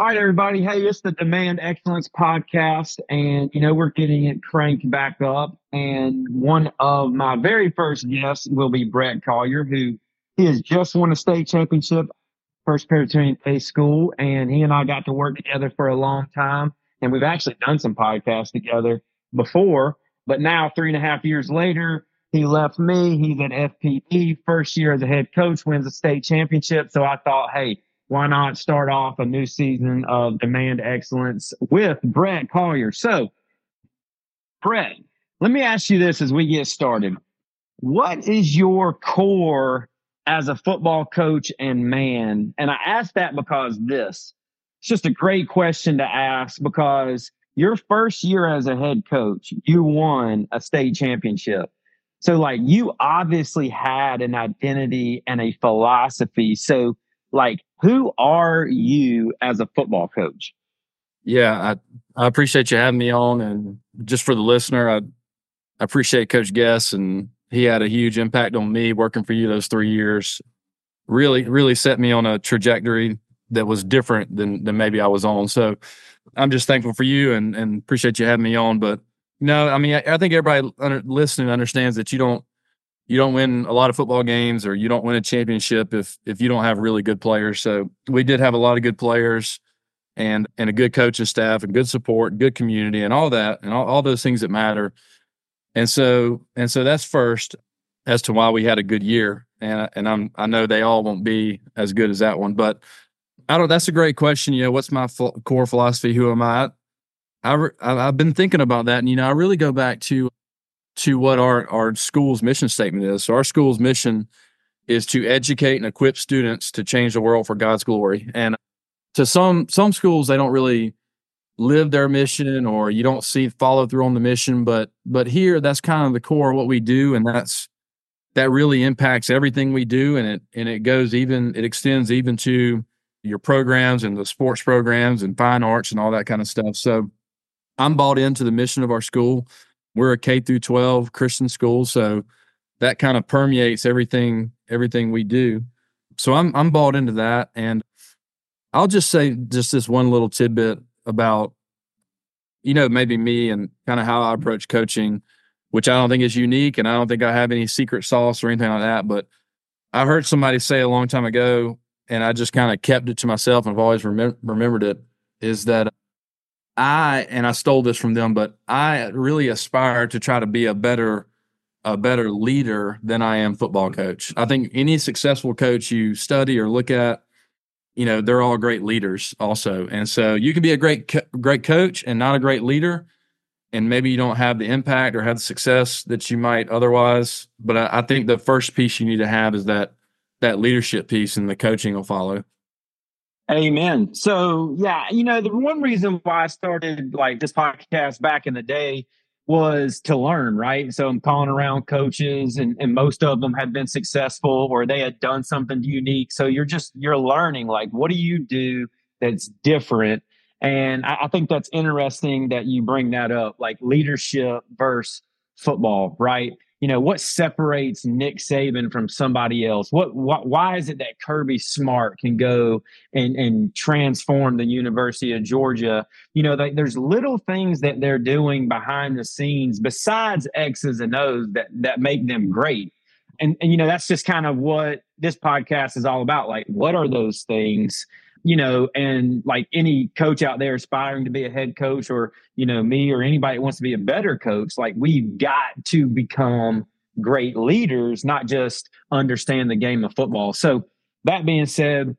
All right, everybody. Hey, it's the Demand Excellence podcast, and you know we're getting it cranked back up. And one of my very first guests will be Brett Collier, who he has just won a state championship, First Presbyterian Faith School, and he and I got to work together for a long time, and we've actually done some podcasts together before. But now, three and a half years later, he left me. He's at FPD, first year as a head coach, wins a state championship. So I thought, hey why not start off a new season of Demand Excellence with Brett Collier? So, Brett, let me ask you this as we get started. What is your core as a football coach and man? And I ask that because this, it's just a great question to ask because your first year as a head coach, you won a state championship. So, like, you obviously had an identity and a philosophy. So, like, who are you as a football coach? Yeah, I, I appreciate you having me on. And just for the listener, I, I appreciate Coach Guess, and he had a huge impact on me working for you those three years. Really, really set me on a trajectory that was different than than maybe I was on. So I'm just thankful for you and and appreciate you having me on. But no, I mean, I, I think everybody under, listening understands that you don't you don't win a lot of football games or you don't win a championship if if you don't have really good players. So we did have a lot of good players and and a good coaching staff and good support, good community and all that and all, all those things that matter. And so and so that's first as to why we had a good year. And and I'm I know they all won't be as good as that one, but I don't. That's a great question. You know, what's my core philosophy? Who am I? I I've been thinking about that, and you know, I really go back to to what our, our school's mission statement is. So our school's mission is to educate and equip students to change the world for God's glory. And to some some schools they don't really live their mission or you don't see follow through on the mission, but but here that's kind of the core of what we do and that's that really impacts everything we do and it and it goes even it extends even to your programs and the sports programs and fine arts and all that kind of stuff. So I'm bought into the mission of our school we're a K through 12 Christian school, so that kind of permeates everything everything we do. So I'm I'm bought into that and I'll just say just this one little tidbit about you know maybe me and kind of how I approach coaching, which I don't think is unique and I don't think I have any secret sauce or anything like that, but I heard somebody say a long time ago and I just kind of kept it to myself and I've always remem- remembered it is that I and I stole this from them, but I really aspire to try to be a better a better leader than I am football coach. I think any successful coach you study or look at, you know, they're all great leaders also. And so you can be a great great coach and not a great leader and maybe you don't have the impact or have the success that you might otherwise, but I, I think the first piece you need to have is that that leadership piece and the coaching will follow. Amen. So yeah, you know, the one reason why I started like this podcast back in the day was to learn, right? So I'm calling around coaches and, and most of them had been successful or they had done something unique. So you're just you're learning like what do you do that's different? And I, I think that's interesting that you bring that up, like leadership versus football, right? You know what separates Nick Saban from somebody else? What, what why is it that Kirby Smart can go and and transform the University of Georgia? You know, they, there's little things that they're doing behind the scenes besides X's and O's that that make them great. And and you know that's just kind of what this podcast is all about. Like, what are those things? You know, and like any coach out there aspiring to be a head coach or, you know, me or anybody wants to be a better coach, like we've got to become great leaders, not just understand the game of football. So that being said,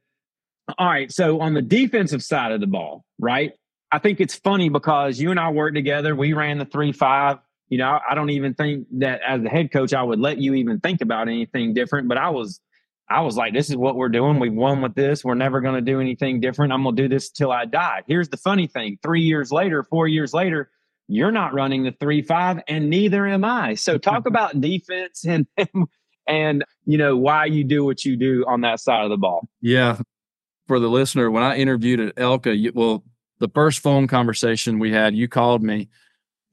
all right. So on the defensive side of the ball, right? I think it's funny because you and I worked together. We ran the three five. You know, I don't even think that as the head coach, I would let you even think about anything different. But I was I was like, this is what we're doing. We've won with this. We're never going to do anything different. I'm going to do this till I die. Here's the funny thing three years later, four years later, you're not running the three five, and neither am I. So talk about defense and and you know why you do what you do on that side of the ball. Yeah, for the listener, when I interviewed at ELCA, you, well, the first phone conversation we had, you called me,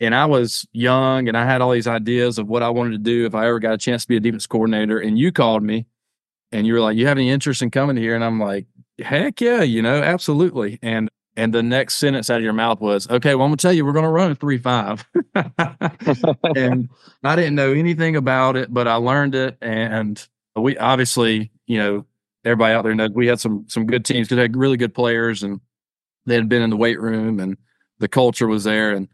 and I was young, and I had all these ideas of what I wanted to do if I ever got a chance to be a defense coordinator, and you called me and you were like, "You have any interest in coming here?" And I'm like, heck yeah, you know, absolutely. And and the next sentence out of your mouth was, okay, well, I'm gonna tell you, we're gonna run a three five. and I didn't know anything about it, but I learned it. And we obviously, you know, everybody out there knows we had some some good teams because they had really good players and they had been in the weight room and the culture was there. And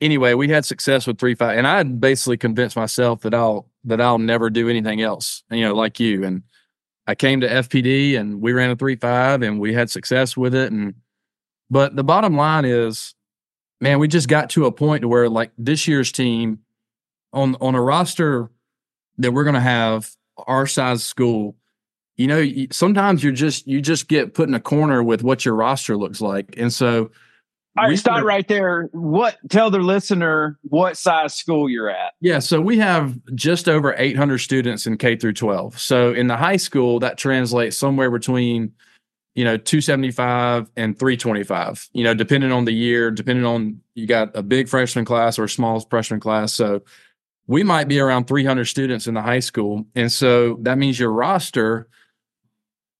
anyway, we had success with three five. And I basically convinced myself that I'll that I'll never do anything else, you know, like you. And I came to FPD and we ran a three five and we had success with it. And but the bottom line is, man, we just got to a point to where like this year's team on on a roster that we're to have our size school you know sometimes you're just you just get put in a corner with what your roster looks like and so all right, stop right there. What tell the listener what size school you're at? Yeah, so we have just over 800 students in K through 12. So in the high school, that translates somewhere between you know 275 and 325. You know, depending on the year, depending on you got a big freshman class or a small freshman class. So we might be around 300 students in the high school, and so that means your roster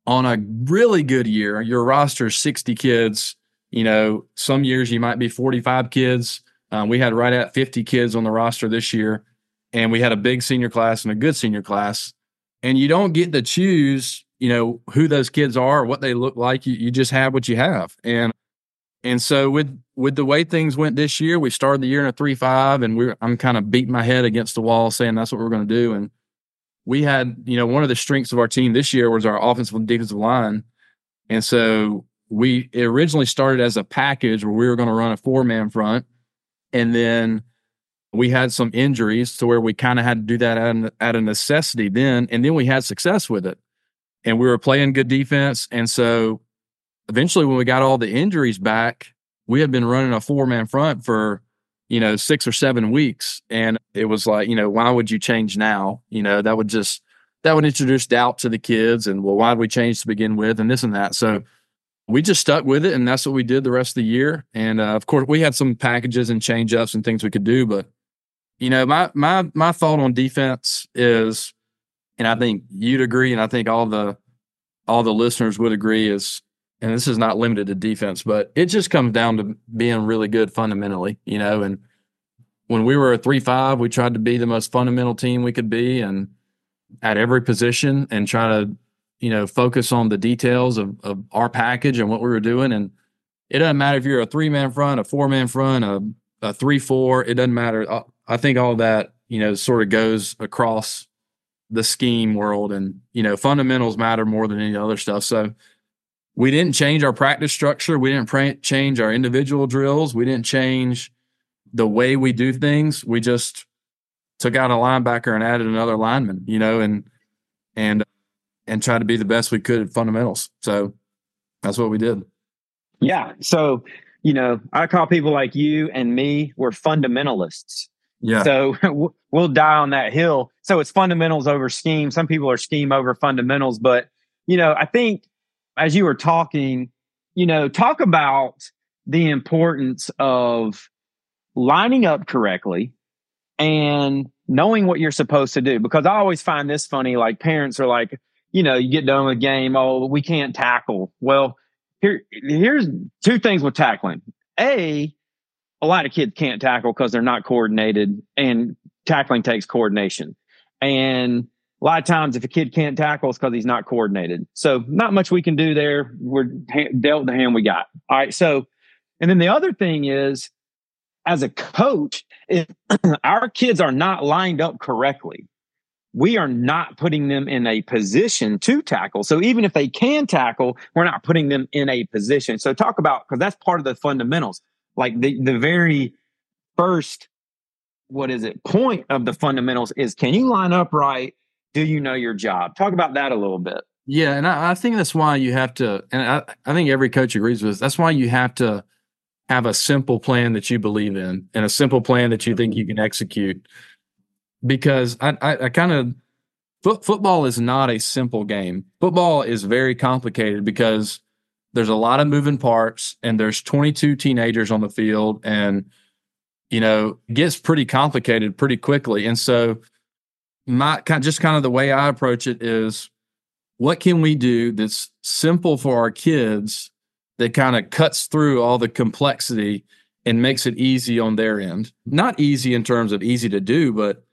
on a really good year, your roster is 60 kids. You know, some years you might be 45 kids. Um, we had right at 50 kids on the roster this year, and we had a big senior class and a good senior class. And you don't get to choose, you know, who those kids are what they look like. You, you just have what you have. And and so with with the way things went this year, we started the year in a three five, and we're I'm kind of beating my head against the wall saying that's what we're going to do. And we had, you know, one of the strengths of our team this year was our offensive and defensive line. And so we originally started as a package where we were going to run a four man front. And then we had some injuries to where we kind of had to do that at, a necessity then. And then we had success with it. And we were playing good defense. And so eventually, when we got all the injuries back, we had been running a four man front for you know, six or seven weeks. And it was like, you know, why would you change now? You know, that would just, that would introduce doubt to the kids and, well, why did we change to begin with? And this and that. So we just stuck with it. And that's what we did the rest of the year. And uh, of course, we had some packages and change ups and things we could do. But, you know, my, my, my thought on defense is, and I think you'd agree, and I think all the, all the listeners would agree is and this is not limited to defense, but it just comes down to being really good fundamentally, you know. And when we were a three five, we tried to be the most fundamental team we could be, and at every position, and try to, you know, focus on the details of, of our package and what we were doing. And it doesn't matter if you're a three man front, a four man front, a, a three four. It doesn't matter. I think all that you know sort of goes across the scheme world, and you know, fundamentals matter more than any other stuff. So we didn't change our practice structure. We didn't pra- change our individual drills. We didn't change the way we do things. We just took out a linebacker and added another lineman, you know, and and and try to be the best we could at fundamentals. So that's what we did. Yeah. So, you know, I call people like you and me, we're fundamentalists. Yeah. So we'll die on that hill. So it's fundamentals over scheme. Some people are scheme over fundamentals, but you know, I think as you were talking, you know, talk about the importance of lining up correctly and knowing what you're supposed to do. Because I always find this funny. Like parents are like, you know, you get done with a game, oh, we can't tackle. Well, here, here's two things with tackling. A, a lot of kids can't tackle because they're not coordinated, and tackling takes coordination. And a lot of times if a kid can't tackle it's because he's not coordinated so not much we can do there we're dealt the hand we got all right so and then the other thing is as a coach if our kids are not lined up correctly we are not putting them in a position to tackle so even if they can tackle we're not putting them in a position so talk about because that's part of the fundamentals like the, the very first what is it point of the fundamentals is can you line up right do you know your job? Talk about that a little bit. Yeah, and I, I think that's why you have to, and I, I think every coach agrees with this. That's why you have to have a simple plan that you believe in and a simple plan that you think you can execute. Because I, I, I kind of foot, football is not a simple game. Football is very complicated because there's a lot of moving parts and there's 22 teenagers on the field and you know gets pretty complicated pretty quickly and so my kind just kind of the way I approach it is what can we do that's simple for our kids that kind of cuts through all the complexity and makes it easy on their end? Not easy in terms of easy to do, but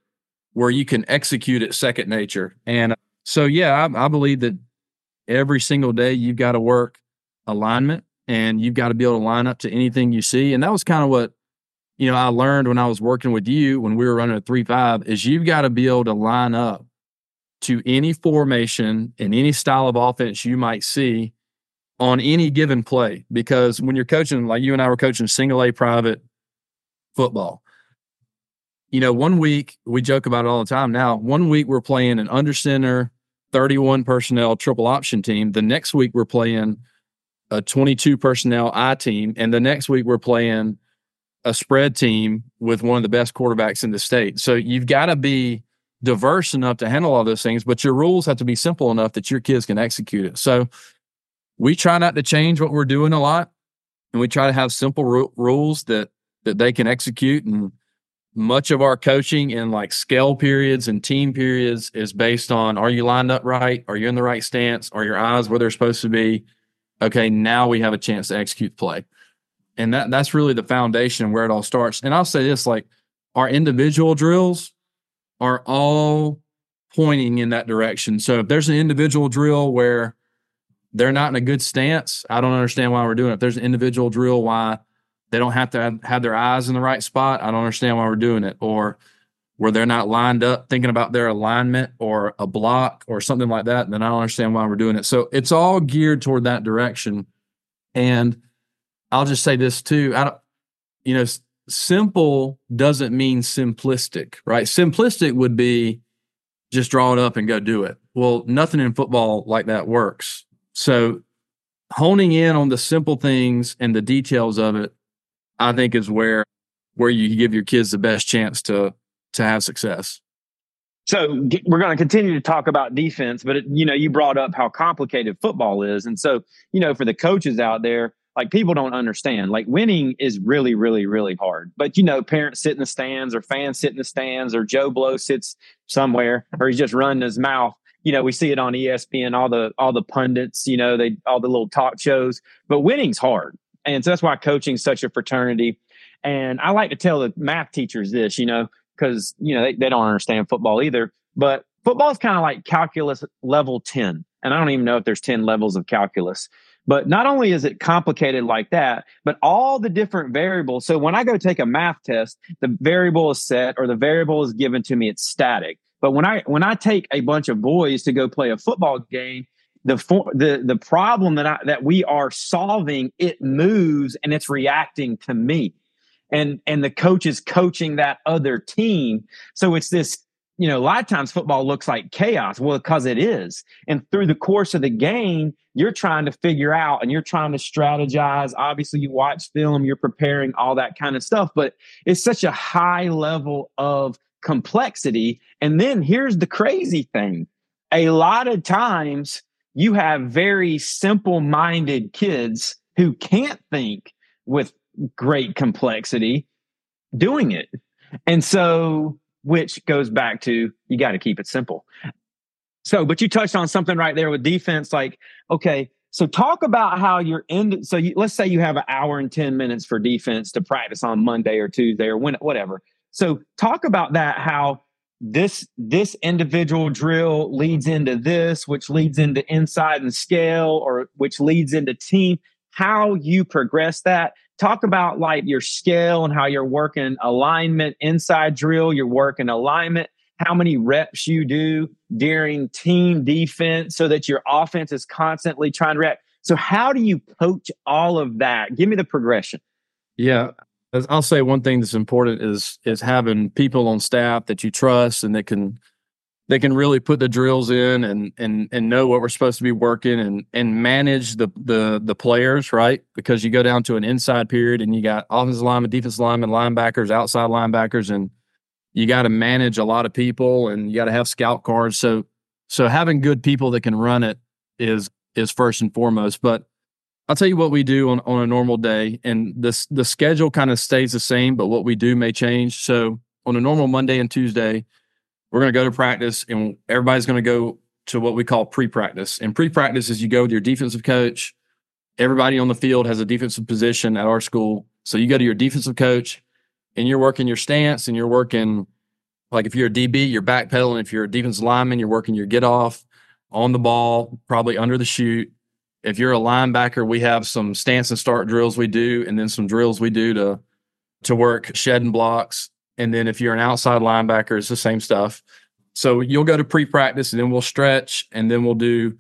where you can execute it second nature. And uh, so, yeah, I, I believe that every single day you've got to work alignment and you've got to be able to line up to anything you see. And that was kind of what you know I learned when I was working with you when we were running a three five is you've got to be able to line up to any formation and any style of offense you might see on any given play. Because when you're coaching, like you and I were coaching single A private football, you know, one week we joke about it all the time now. One week we're playing an under center 31 personnel triple option team. The next week we're playing a 22 personnel I team. And the next week we're playing a spread team with one of the best quarterbacks in the state. So you've got to be diverse enough to handle all those things, but your rules have to be simple enough that your kids can execute it. So we try not to change what we're doing a lot and we try to have simple ru- rules that that they can execute and much of our coaching in like scale periods and team periods is based on are you lined up right? Are you in the right stance? Are your eyes where they're supposed to be? Okay, now we have a chance to execute the play. And that that's really the foundation where it all starts. And I'll say this like our individual drills are all pointing in that direction. So if there's an individual drill where they're not in a good stance, I don't understand why we're doing it. If there's an individual drill why they don't have to have, their eyes in the right spot. I don't understand why we're doing it. Or where they're not lined up thinking about their alignment or a block or something like that, then I don't understand why we're doing it. So it's all geared toward that direction. And I'll just say this too. I don't, you know, simple doesn't mean simplistic, right? Simplistic would be just draw it up and go do it. Well, nothing in football like that works. So honing in on the simple things and the details of it I think is where where you give your kids the best chance to to have success. So we're going to continue to talk about defense, but it, you know, you brought up how complicated football is, and so you know, for the coaches out there, like people don't understand. Like winning is really, really, really hard. But you know, parents sit in the stands, or fans sit in the stands, or Joe Blow sits somewhere, or he's just running his mouth. You know, we see it on ESPN, all the all the pundits, you know, they all the little talk shows. But winning's hard. And so that's why coaching is such a fraternity. And I like to tell the math teachers this, you know, because, you know, they, they don't understand football either. But football is kind of like calculus level 10. And I don't even know if there's 10 levels of calculus. But not only is it complicated like that, but all the different variables. So when I go take a math test, the variable is set or the variable is given to me, it's static. But when I when I take a bunch of boys to go play a football game, the for, the the problem that I, that we are solving it moves and it's reacting to me. And and the coach is coaching that other team. So it's this you know a lot of times football looks like chaos. Well because it is. And through the course of the game you're trying to figure out and you're trying to strategize. Obviously you watch film you're preparing all that kind of stuff but it's such a high level of complexity. And then here's the crazy thing. A lot of times you have very simple minded kids who can't think with great complexity doing it. And so, which goes back to you got to keep it simple. So, but you touched on something right there with defense. Like, okay, so talk about how you're in. So, you, let's say you have an hour and 10 minutes for defense to practice on Monday or Tuesday or when, whatever. So, talk about that, how this this individual drill leads into this which leads into inside and scale or which leads into team. How you progress that. Talk about like your scale and how you're working alignment inside drill you're working alignment. How many reps you do during team defense so that your offense is constantly trying to react. So how do you coach all of that? Give me the progression. Yeah I'll say one thing that's important is is having people on staff that you trust and that can they can really put the drills in and and and know what we're supposed to be working and and manage the the the players right because you go down to an inside period and you got offensive linemen, defensive linemen, linebackers, outside linebackers, and you got to manage a lot of people and you got to have scout cards. So so having good people that can run it is is first and foremost. But I'll tell you what we do on, on a normal day, and this the schedule kind of stays the same, but what we do may change. So on a normal Monday and Tuesday, we're going to go to practice, and everybody's going to go to what we call pre-practice. And pre-practice is you go with your defensive coach. Everybody on the field has a defensive position at our school. So you go to your defensive coach and you're working your stance and you're working like if you're a DB, you're backpedaling. If you're a defensive lineman, you're working your get off on the ball, probably under the chute. If you're a linebacker, we have some stance and start drills we do, and then some drills we do to to work shedding blocks. And then if you're an outside linebacker, it's the same stuff. So you'll go to pre-practice and then we'll stretch and then we'll do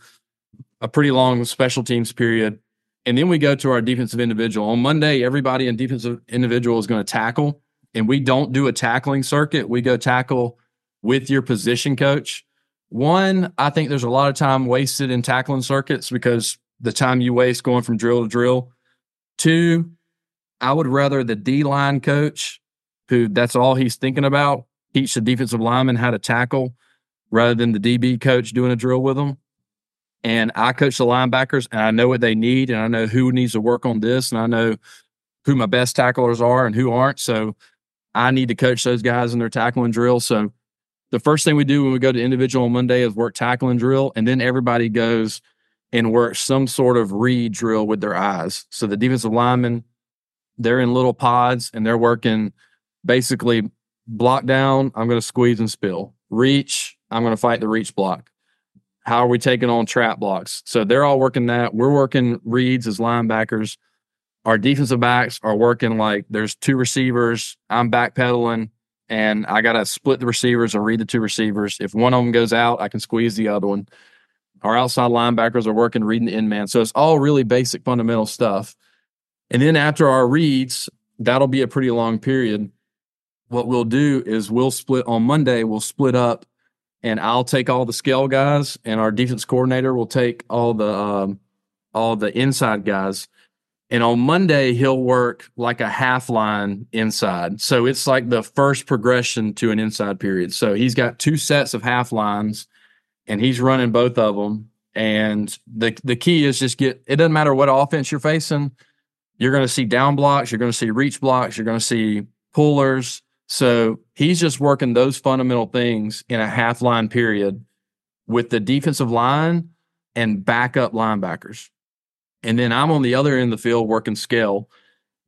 a pretty long special teams period. And then we go to our defensive individual. On Monday, everybody in defensive individual is going to tackle. And we don't do a tackling circuit. We go tackle with your position coach. One, I think there's a lot of time wasted in tackling circuits because the time you waste going from drill to drill. Two, I would rather the D line coach, who that's all he's thinking about, teach the defensive lineman how to tackle rather than the DB coach doing a drill with them. And I coach the linebackers and I know what they need and I know who needs to work on this and I know who my best tacklers are and who aren't. So I need to coach those guys in their tackling drill. So the first thing we do when we go to individual on Monday is work tackling drill. And then everybody goes and work some sort of read drill with their eyes. So the defensive linemen, they're in little pods and they're working basically block down, I'm going to squeeze and spill. Reach, I'm going to fight the reach block. How are we taking on trap blocks? So they're all working that. We're working reads as linebackers. Our defensive backs are working like there's two receivers. I'm backpedaling and I got to split the receivers or read the two receivers. If one of them goes out, I can squeeze the other one. Our outside linebackers are working reading the in man. So it's all really basic fundamental stuff. And then after our reads, that'll be a pretty long period what we'll do is we'll split on Monday, we'll split up and I'll take all the scale guys and our defense coordinator will take all the um, all the inside guys. And on Monday, he'll work like a half line inside. So it's like the first progression to an inside period. So he's got two sets of half lines and he's running both of them. And the the key is just get it doesn't matter what offense you're facing, you're going to see down blocks, you're going to see reach blocks, you're going to see pullers, so he's just working those fundamental things in a half line period with the defensive line and backup linebackers. And then I'm on the other end of the field working scale.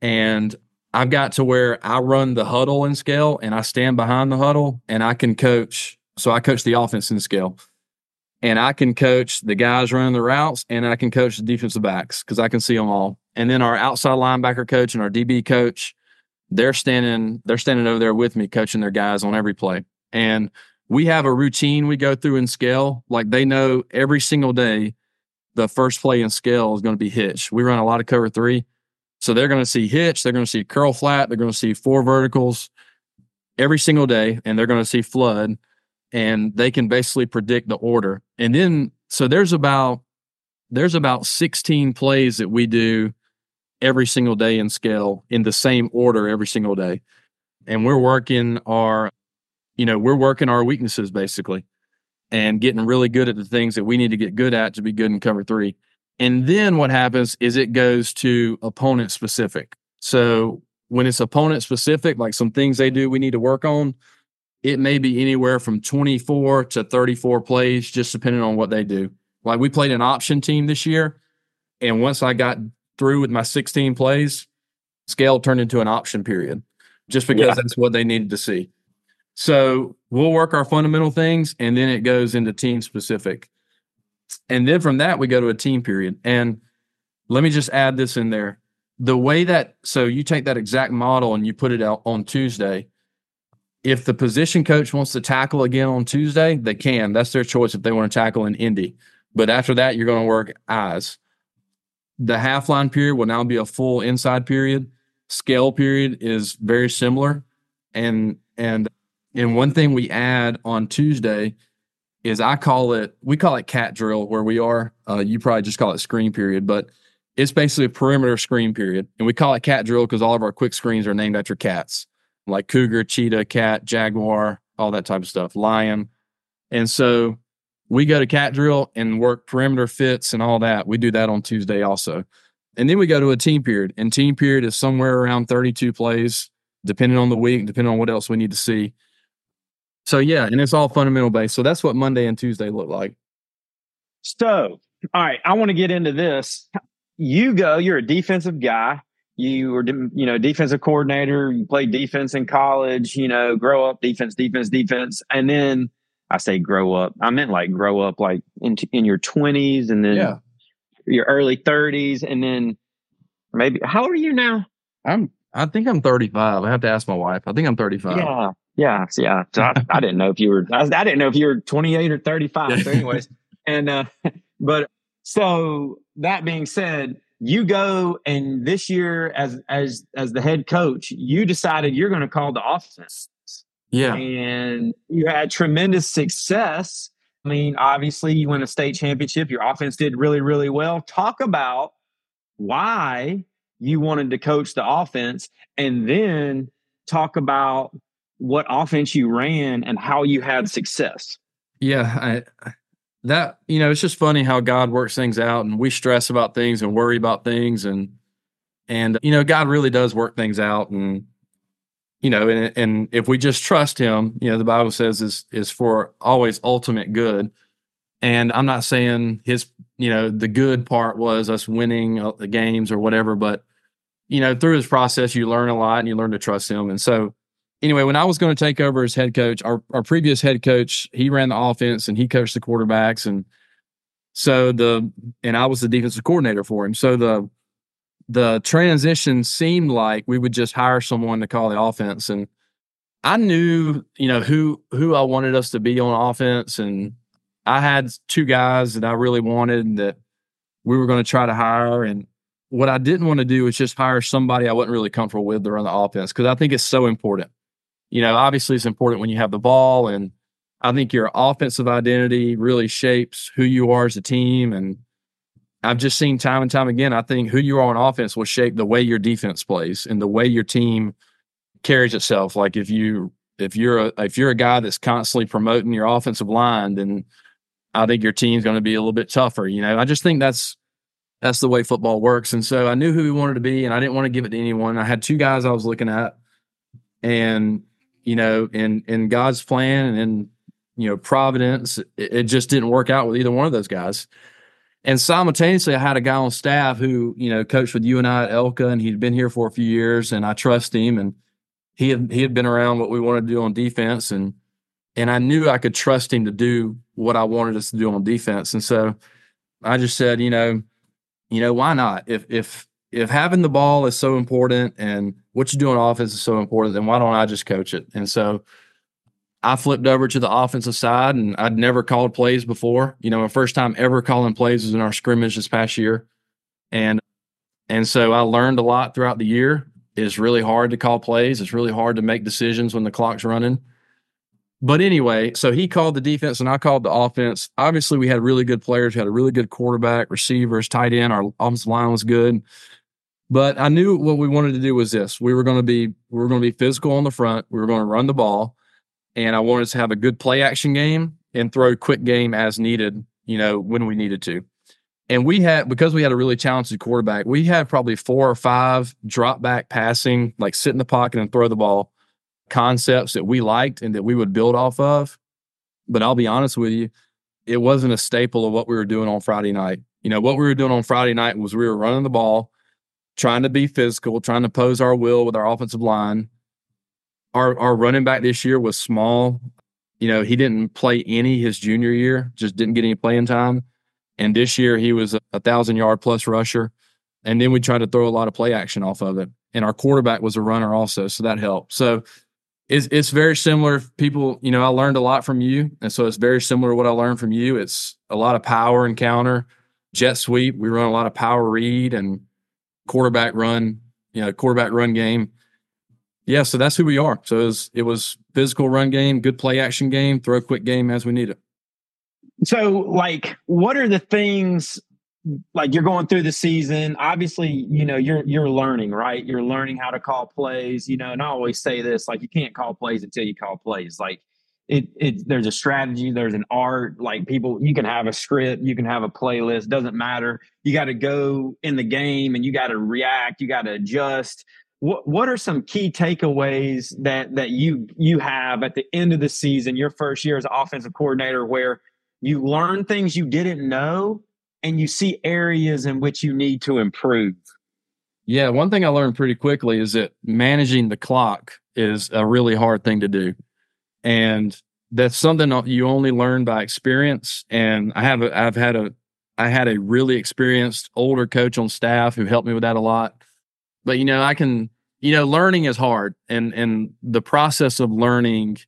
And I've got to where I run the huddle in scale and I stand behind the huddle and I can coach. So I coach the offense in scale and I can coach the guys running the routes and I can coach the defensive backs because I can see them all. And then our outside linebacker coach and our DB coach they're standing they're standing over there with me coaching their guys on every play. And we have a routine we go through in scale. Like they know every single day the first play in scale is going to be hitch. We run a lot of cover three. So they're going to see hitch they're going to see curl flat they're going to see four verticals every single day and they're going to see flood and they can basically predict the order and then so there's about there's about 16 plays that we do every single day in scale in the same order every single day. And we're working our, you know, we're working our weaknesses basically and getting really good at the things that we need to get good at to be good in cover three. And then what happens is it goes to opponent specific. So when it's opponent specific, like some things they do we need to work on, it may be anywhere from 24 to 34 plays, just depending on what they do. Like we played an option team this year. And once I got through with my 16 plays, scale turned into an option period just because yeah. that's what they needed to see. So we'll work our fundamental things and then it goes into team specific. And then from that, we go to a team period. And let me just add this in there. The way that, so you take that exact model and you put it out on Tuesday. If the position coach wants to tackle again on Tuesday, they can. That's their choice if they want to tackle in Indy. But after that, you're going to work eyes the half line period will now be a full inside period. Scale period is very similar. And and and one thing we add on Tuesday is I call it we call it cat drill where we are. Uh, you probably just call it screen period, but it's basically a perimeter screen period. And we call it cat drill because all of our quick screens are named after cats, like cougar, cheetah, cat, jaguar, all that type of stuff, lion. And so we go to cat drill and work perimeter fits and all that. We do that on Tuesday also. And then we go to a team period, and team period is somewhere around 32 plays, depending on the week, depending on what else we need to see. So, yeah, and it's all fundamental based. So, that's what Monday and Tuesday look like. So, all right, I want to get into this. You go, you're a defensive guy. You were, you know, defensive coordinator. You played defense in college. You know, grow up defense, defense, defense, and then I say grow up. I meant like grow up, like in in your twenties, and then yeah. your early thirties, and then maybe how old are you now? I'm. I think I'm 35. I have to ask my wife. I think I'm 35. Yeah, yeah, yeah. So I, I, didn't know if you were. I, I, didn't know if you were 28 or 35. So, anyways, and uh, but so that being said, you go and this year as as as the head coach, you decided you're going to call the offense. Yeah. And you had tremendous success. I mean, obviously you won a state championship. Your offense did really, really well. Talk about why you wanted to coach the offense and then talk about what offense you ran and how you had success. Yeah, I, that you know, it's just funny how God works things out, and we stress about things and worry about things, and and you know, God really does work things out, and you know, and and if we just trust Him, you know, the Bible says is is for always ultimate good. And I'm not saying his, you know, the good part was us winning uh, the games or whatever, but you know, through his process, you learn a lot and you learn to trust him. And so, anyway, when I was going to take over as head coach, our, our previous head coach, he ran the offense and he coached the quarterbacks. And so the, and I was the defensive coordinator for him. So the, the transition seemed like we would just hire someone to call the offense. And I knew, you know, who, who I wanted us to be on offense. And I had two guys that I really wanted that we were going to try to hire. And what I didn't want to do was just hire somebody I wasn't really comfortable with to run the offense because I think it's so important you know, obviously it's important when you have the ball. And I think your offensive identity really shapes who you are as a team. And I've just seen time and time again, I think who you are on offense will shape the way your defense plays and the way your team carries itself. Like if you if you're a if you're a guy that's constantly promoting your offensive line, then I think your team's going to be a little bit tougher. You know, I just think that's that's the way football works. And so I knew who we wanted to be, and I didn't want to give it to anyone. I had two guys I was looking at, and you know, in in God's plan and in you know providence, it, it just didn't work out with either one of those guys. And simultaneously, I had a guy on staff who you know coached with you and I at ELCA, and he'd been here for a few years, and I trust him, and he had he had been around what we wanted to do on defense, and and I knew I could trust him to do what I wanted us to do on defense, and so I just said, you know, you know, why not? If if if having the ball is so important and what you do on offense is so important, then why don't I just coach it? And so I flipped over to the offensive side and I'd never called plays before. You know, my first time ever calling plays was in our scrimmage this past year. And and so I learned a lot throughout the year. It's really hard to call plays. It's really hard to make decisions when the clock's running. But anyway, so he called the defense and I called the offense. Obviously, we had really good players. We had a really good quarterback, receivers, tight end. Our offensive line was good. But I knew what we wanted to do was this: we were going to be we were going to be physical on the front. We were going to run the ball, and I wanted to have a good play action game and throw quick game as needed. You know when we needed to. And we had because we had a really talented quarterback, we had probably four or five drop back passing, like sit in the pocket and throw the ball concepts that we liked and that we would build off of. But I'll be honest with you, it wasn't a staple of what we were doing on Friday night. You know, what we were doing on Friday night was we were running the ball trying to be physical, trying to pose our will with our offensive line. Our our running back this year was small. You know, he didn't play any his junior year, just didn't get any playing time. And this year he was a, a thousand yard plus rusher. And then we tried to throw a lot of play action off of it. And our quarterback was a runner also, so that helped. So it's it's very similar. People, you know, I learned a lot from you, and so it's very similar to what I learned from you. It's a lot of power and counter, jet sweep. We run a lot of power read and quarterback run, you know, quarterback run game. Yeah, so that's who we are. So it was, it was physical run game, good play action game, throw quick game as we need it. So, like, what are the things like you're going through the season? Obviously, you know you're you're learning, right? You're learning how to call plays. You know, and I always say this: like, you can't call plays until you call plays. Like, it it there's a strategy there's an art like people you can have a script you can have a playlist doesn't matter you got to go in the game and you got to react you got to adjust what what are some key takeaways that that you you have at the end of the season your first year as offensive coordinator where you learn things you didn't know and you see areas in which you need to improve. Yeah, one thing I learned pretty quickly is that managing the clock is a really hard thing to do. And that's something you only learn by experience. And I have, a, I've had a, I had a really experienced older coach on staff who helped me with that a lot. But you know, I can, you know, learning is hard, and and the process of learning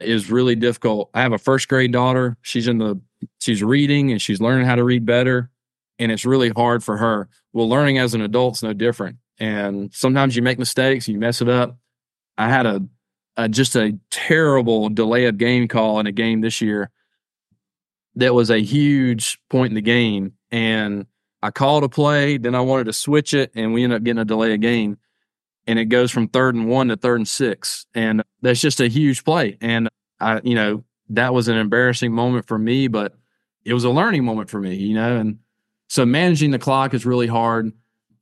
is really difficult. I have a first grade daughter. She's in the, she's reading and she's learning how to read better, and it's really hard for her. Well, learning as an adult's no different. And sometimes you make mistakes, you mess it up. I had a uh, just a terrible delay of game call in a game this year that was a huge point in the game. And I called a play, then I wanted to switch it, and we ended up getting a delay of game. And it goes from third and one to third and six. And that's just a huge play. And I, you know, that was an embarrassing moment for me, but it was a learning moment for me, you know. And so managing the clock is really hard.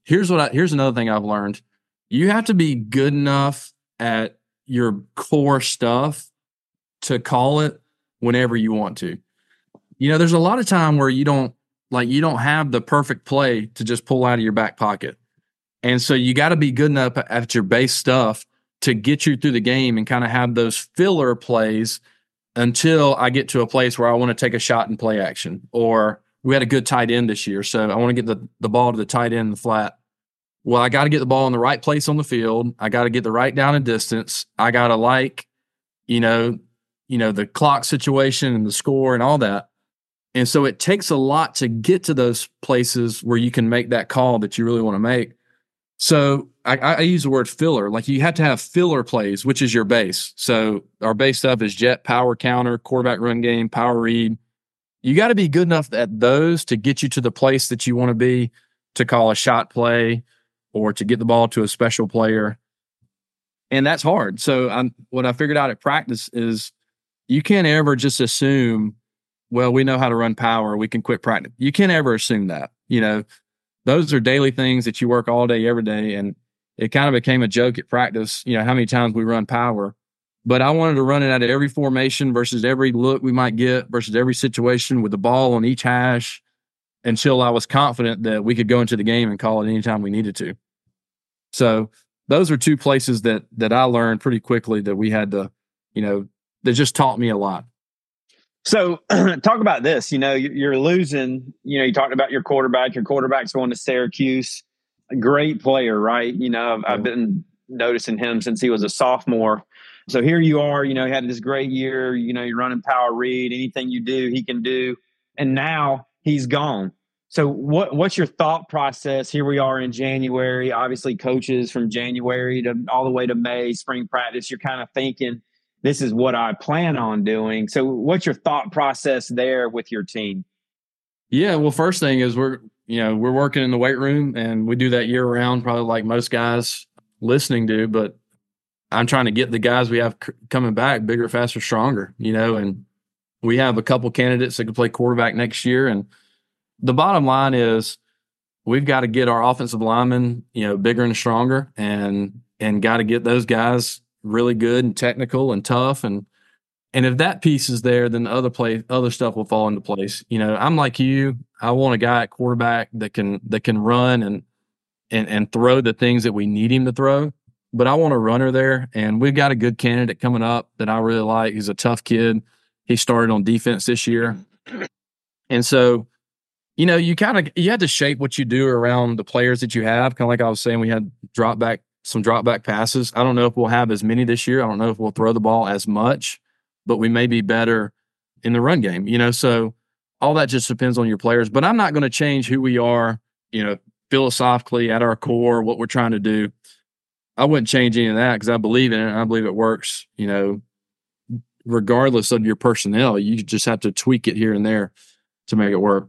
Here's what I here's another thing I've learned. You have to be good enough at your core stuff to call it whenever you want to. You know, there's a lot of time where you don't like you don't have the perfect play to just pull out of your back pocket. And so you got to be good enough at your base stuff to get you through the game and kind of have those filler plays until I get to a place where I want to take a shot and play action. Or we had a good tight end this year. So I want to get the, the ball to the tight end in the flat well, I got to get the ball in the right place on the field. I got to get the right down and distance. I got to like, you know, you know, the clock situation and the score and all that. And so it takes a lot to get to those places where you can make that call that you really want to make. So I, I use the word filler. Like you have to have filler plays, which is your base. So our base stuff is jet, power counter, quarterback run game, power read. You got to be good enough at those to get you to the place that you want to be to call a shot play, or to get the ball to a special player. And that's hard. So I'm, what I figured out at practice is you can't ever just assume, well, we know how to run power. We can quit practice. You can't ever assume that, you know, those are daily things that you work all day, every day. And it kind of became a joke at practice, you know, how many times we run power. But I wanted to run it out of every formation versus every look we might get versus every situation with the ball on each hash until I was confident that we could go into the game and call it anytime we needed to. So those are two places that that I learned pretty quickly that we had to, you know, that just taught me a lot. So talk about this. You know, you're losing. You know, you talked about your quarterback. Your quarterback's going to Syracuse. A great player, right? You know, I've, I've been noticing him since he was a sophomore. So here you are. You know, he had this great year. You know, you're running power read. Anything you do, he can do. And now he's gone. So what what's your thought process? Here we are in January. Obviously, coaches from January to all the way to May, spring practice. You're kind of thinking, this is what I plan on doing. So what's your thought process there with your team? Yeah, well, first thing is we're you know we're working in the weight room and we do that year round, probably like most guys listening do. But I'm trying to get the guys we have c- coming back bigger, faster, stronger. You know, and we have a couple candidates that can play quarterback next year and the bottom line is we've got to get our offensive linemen, you know, bigger and stronger and and got to get those guys really good and technical and tough and and if that piece is there, then the other play other stuff will fall into place. You know, I'm like you. I want a guy at quarterback that can that can run and and and throw the things that we need him to throw. But I want a runner there, and we've got a good candidate coming up that I really like. He's a tough kid. He started on defense this year, and so you know, you kind of you had to shape what you do around the players that you have. Kind of like I was saying, we had drop back some drop back passes. I don't know if we'll have as many this year. I don't know if we'll throw the ball as much, but we may be better in the run game. You know, so all that just depends on your players. But I'm not going to change who we are. You know, philosophically at our core, what we're trying to do. I wouldn't change any of that because I believe in it. I believe it works. You know, regardless of your personnel, you just have to tweak it here and there to make it work.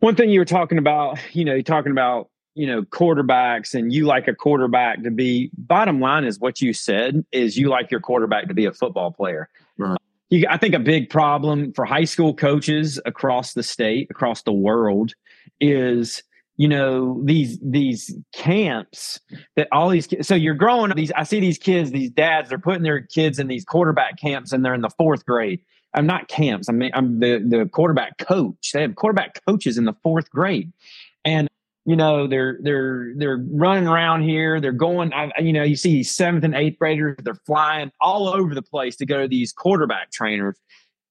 One thing you were talking about, you know, you're talking about, you know, quarterbacks and you like a quarterback to be bottom line is what you said is you like your quarterback to be a football player. Right. You, I think a big problem for high school coaches across the state, across the world is you know these these camps that all these so you're growing these i see these kids these dads they're putting their kids in these quarterback camps and they're in the fourth grade I'm not camps. I mean, I'm the the quarterback coach. They have quarterback coaches in the fourth grade, and you know they're they're they're running around here. They're going. I, you know, you see seventh and eighth graders. They're flying all over the place to go to these quarterback trainers.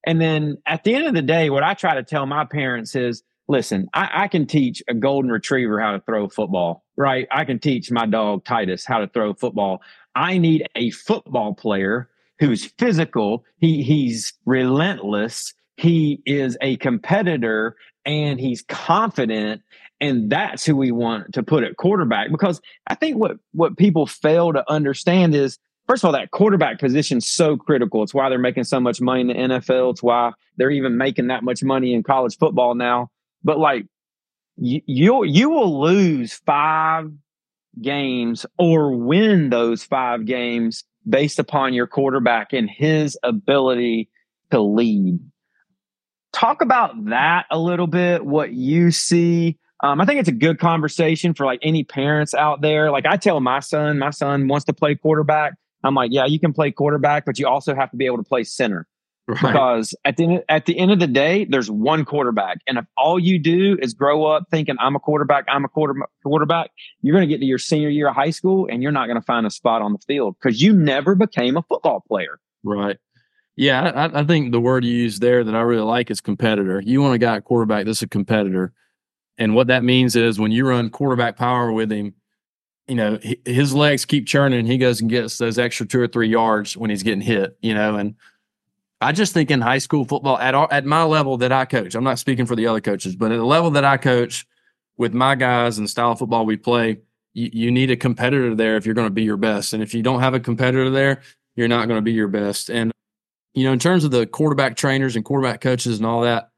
And then at the end of the day, what I try to tell my parents is, listen, I, I can teach a golden retriever how to throw football, right? I can teach my dog Titus how to throw football. I need a football player who's physical. He he's relentless. He is a competitor and he's confident. And that's who we want to put at quarterback. Because I think what what people fail to understand is first of all, that quarterback position is so critical. It's why they're making so much money in the NFL. It's why they're even making that much money in college football now. But like you you you will lose five games or win those five games based upon your quarterback and his ability to lead. Talk about that a little bit, what you see. Um, I think it's a good conversation for like any parents out there. Like I tell my son, my son wants to play quarterback. I'm like, yeah, you can play quarterback, but you also have to be able to play center. Right. Because at the end, at the end of the day, there's one quarterback, and if all you do is grow up thinking I'm a quarterback, I'm a quarter, quarterback, you're going to get to your senior year of high school, and you're not going to find a spot on the field because you never became a football player. Right. Yeah, I, I, think the word you use there that I really like is competitor. You want a guy quarterback that's a competitor, and what that means is when you run quarterback power with him, you know his legs keep churning. He goes and gets those extra two or three yards when he's getting hit. You know, and I just think in high school football at our, at my level that I coach, I'm not speaking for the other coaches, but at the level that I coach with my guys and style of football we play, you, you need a competitor there if you're going to be your best. And if you don't have a competitor there, you're not going to be your best. And you know, in terms of the quarterback trainers and quarterback coaches and all that,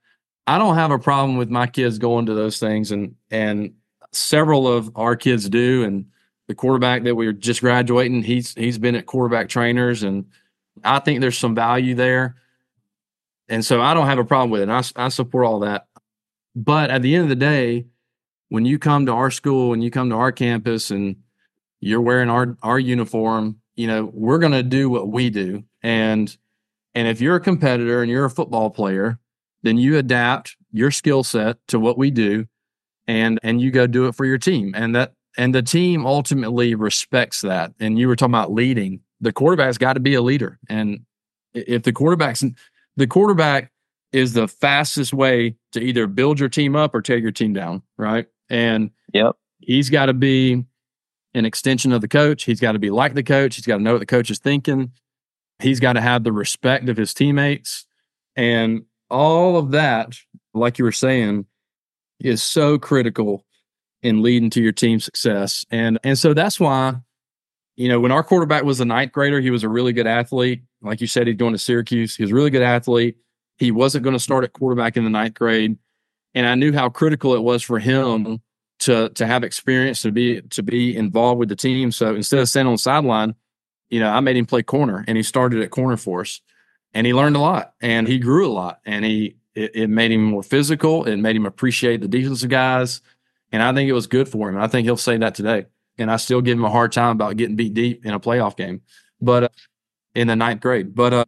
I don't have a problem with my kids going to those things and and several of our kids do and the quarterback that we are just graduating, he's he's been at quarterback trainers and I think there's some value there. And so I don't have a problem with it. I, I support all that. But at the end of the day, when you come to our school and you come to our campus and you're wearing our our uniform, you know, we're going to do what we do. And and if you're a competitor and you're a football player, then you adapt your skill set to what we do and and you go do it for your team. And that and the team ultimately respects that. And you were talking about leading the quarterback's got to be a leader. And if the quarterback's the quarterback is the fastest way to either build your team up or tear your team down, right? And yep. he's got to be an extension of the coach. He's got to be like the coach. He's got to know what the coach is thinking. He's got to have the respect of his teammates. And all of that, like you were saying, is so critical in leading to your team success. And and so that's why you know, when our quarterback was a ninth grader, he was a really good athlete. Like you said, he's going to Syracuse. He was a really good athlete. He wasn't going to start at quarterback in the ninth grade. And I knew how critical it was for him to to have experience to be to be involved with the team. So instead of standing on the sideline, you know, I made him play corner and he started at corner for us. And he learned a lot and he grew a lot and he it, it made him more physical. It made him appreciate the defensive guys. And I think it was good for him. I think he'll say that today and I still give him a hard time about getting beat deep in a playoff game, but uh, in the ninth grade. But uh,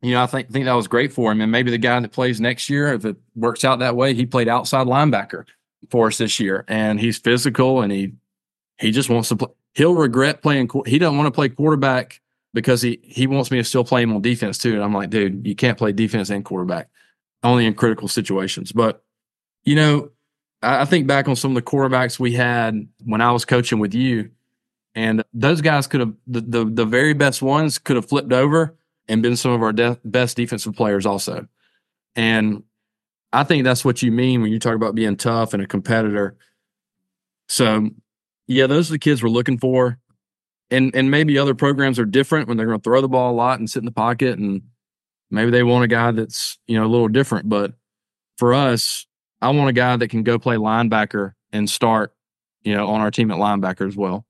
you know, I think think that was great for him, and maybe the guy that plays next year, if it works out that way, he played outside linebacker for us this year, and he's physical, and he he just wants to play. He'll regret playing. He doesn't want to play quarterback because he he wants me to still play him on defense too. And I'm like, dude, you can't play defense and quarterback, only in critical situations. But you know, I think back on some of the quarterbacks we had when I was coaching with you, and those guys could have the the, the very best ones could have flipped over and been some of our de- best defensive players also. And I think that's what you mean when you talk about being tough and a competitor. So, yeah, those are the kids we're looking for. And and maybe other programs are different when they're going to throw the ball a lot and sit in the pocket, and maybe they want a guy that's you know a little different. But for us, I want a guy that can go play linebacker and start, you know, on our team at linebacker as well.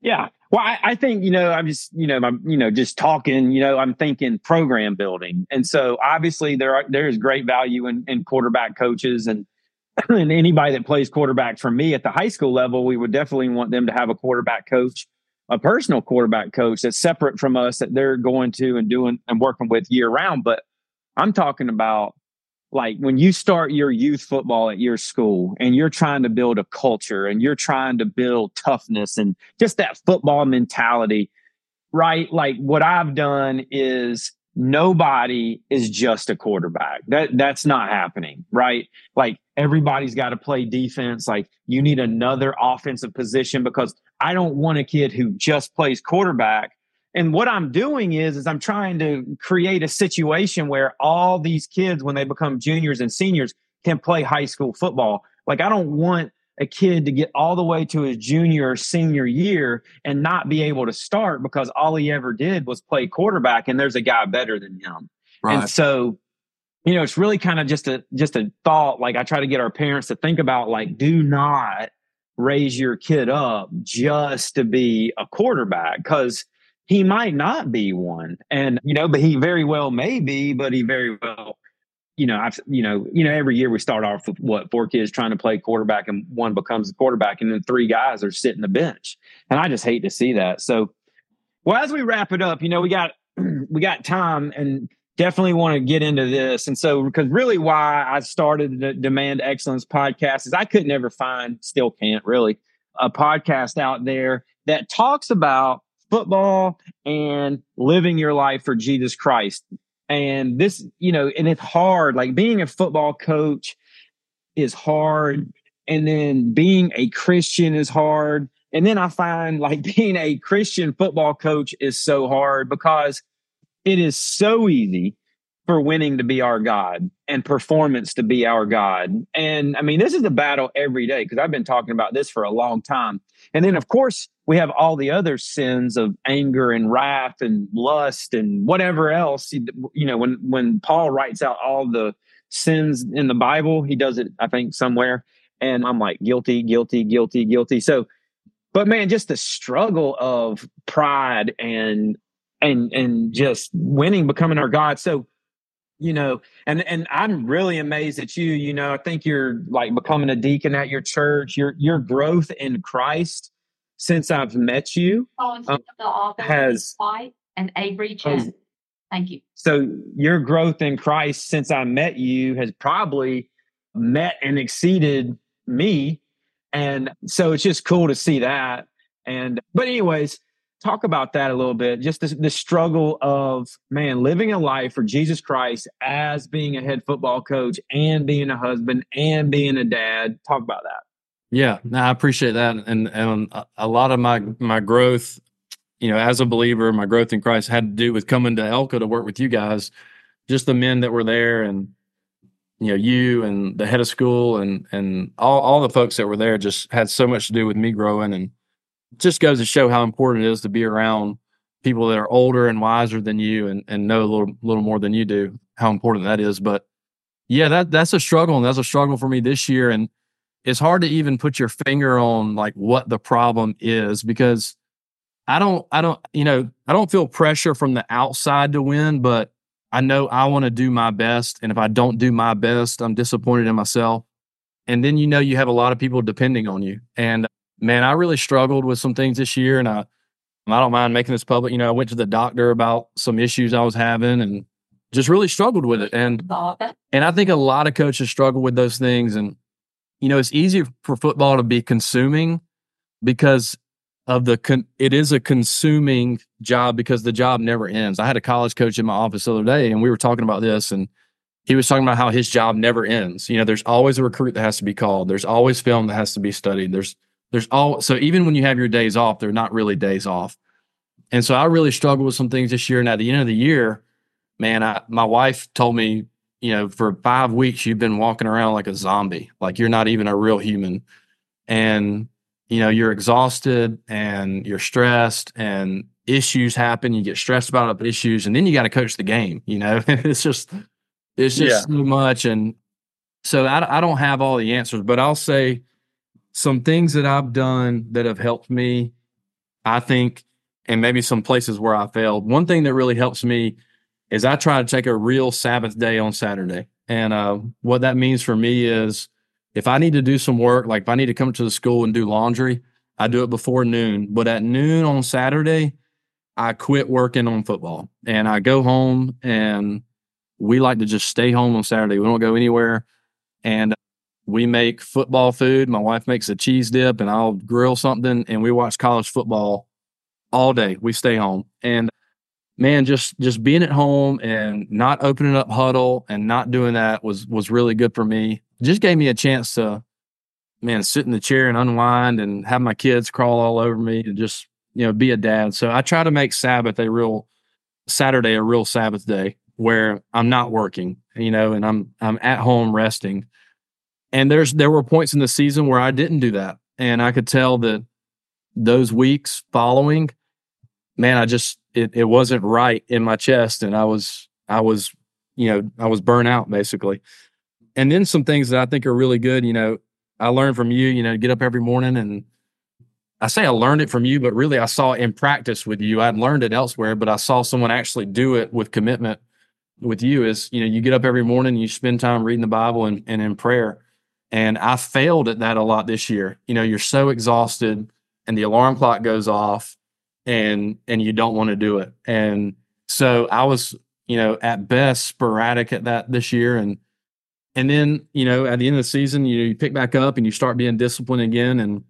Yeah. Well, I, I, think, you know, I'm just, you know, I'm, you know, just talking, you know, I'm thinking program building. And so obviously there are, there is great value in, in quarterback coaches and, and anybody that plays quarterback for me at the high school level, we would definitely want them to have a quarterback coach, a personal quarterback coach that's separate from us that they're going to and doing and working with year round. But I'm talking about like when you start your youth football at your school and you're trying to build a culture and you're trying to build toughness and just that football mentality, right? Like what I've done is nobody is just a quarterback. That that's not happening, right? Like everybody's got to play defense. Like you need another offensive position because I don't want a kid who just plays quarterback and what i'm doing is is i'm trying to create a situation where all these kids when they become juniors and seniors can play high school football. Like i don't want a kid to get all the way to his junior or senior year and not be able to start because all he ever did was play quarterback and there's a guy better than him. Right. and so you know it's really kind of just a just a thought. Like i try to get our parents to think about like do not raise your kid up just to be a quarterback because he might not be one. And you know but he very well may be but he very well you know i've you know you know every year we start off with what four kids trying to play quarterback and one becomes the quarterback and then three guys are sitting the bench. And i just hate to see that. So well as we wrap it up you know we got we got time and definitely want to get into this. And so because really why i started the demand excellence podcast is i could never find still can't really a podcast out there that talks about football and living your life for Jesus Christ. And this, you know, and it's hard. Like being a football coach is hard. And then being a Christian is hard. And then I find like being a Christian football coach is so hard because it is so easy for winning to be our God and performance to be our God. And I mean, this is a battle every day because I've been talking about this for a long time. And then, of course, we have all the other sins of anger and wrath and lust and whatever else. You know, when when Paul writes out all the sins in the Bible, he does it, I think, somewhere. And I'm like, guilty, guilty, guilty, guilty. So, but man, just the struggle of pride and and and just winning, becoming our God. So you know and and i'm really amazed at you you know i think you're like becoming a deacon at your church your your growth in christ since i've met you um, has and avery Chen. thank you. so your growth in christ since i met you has probably met and exceeded me. And so it's just cool to see that. And but anyways talk about that a little bit. Just the, the, struggle of man living a life for jesus christ as being a head football coach and being a husband and being a dad. Talk about that yeah no, i appreciate that and and a lot of my my growth you know as a believer my growth in christ had to do with coming to ELCA to work with you guys just the men that were there and you know you and the head of school and and all, all the folks that were there just had so much to do with me growing and just goes to show how important it is to be around people that are older and wiser than you and, and know a little little more than you do, how important that is. But yeah, that that's a struggle and that's a struggle for me this year. And it's hard to even put your finger on like what the problem is because I don't I don't you know, I don't feel pressure from the outside to win, but I know I want to do my best. And if I don't do my best, I'm disappointed in myself. And then you know you have a lot of people depending on you. And man, I really struggled with some things this year, and I I don't mind making this public. You know, I went to the doctor about some issues I was having, and just really struggled with it. And and I think a lot of coaches struggle with those things. And you know, it's easy for football to be consuming because of the con- it is a consuming job because the job never ends. I had a college coach in my office the other day, and we were talking about this, and he was talking about how his job never ends. You know, there's always a recruit that has to be called. There's always film that has to be studied. There's there's all so even when you have your days off, they're not really days off. And so I really struggled with some things this year. And at the end of the year, man, I, my wife told me, you know, for five weeks you've been walking around like a zombie, like you're not even a real human. And, you know, you're exhausted and you're stressed and issues happen. You get stressed about issues and then you got to coach the game, you know, it's just, it's just yeah. so much. And so I, I don't have all the answers, but I'll say, some things that I've done that have helped me, I think, and maybe some places where I failed. One thing that really helps me is I try to take a real Sabbath day on Saturday. And uh, what that means for me is if I need to do some work, like if I need to come to the school and do laundry, I do it before noon. But at noon on Saturday, I quit working on football and I go home and we like to just stay home on Saturday. We don't go anywhere. And we make football food. My wife makes a cheese dip and I'll grill something and we watch college football all day. We stay home. And man, just just being at home and not opening up Hudl and not doing that was was really good for me. Just gave me a chance to man, sit in the chair and unwind and have my kids crawl all over me and just, you know, be a dad. So I try to make Sabbath a real Saturday a real Sabbath day where I'm not working, you know, and I'm I'm at home resting. And there's there were points in the season where I didn't do that. And I could tell that those weeks following, man, I just it, it wasn't right in my chest. And I was I was, you know, I was burnt out basically. And then some things that I think are really good, you know, I learned from you, you know, get up every morning and I say I learned it from you, but really I saw in practice with you. I'd learned it elsewhere, but I saw someone actually do it with commitment with you is, you know, you get up every morning, you spend time reading the Bible and, and in prayer. And I failed at that a lot this year. You know, you're so exhausted and the alarm clock goes off and and you don't want to do it. And so I was, you know, at best sporadic at that this year. And and then, you know, at the end of the season, you you pick back up and you start being disciplined again. And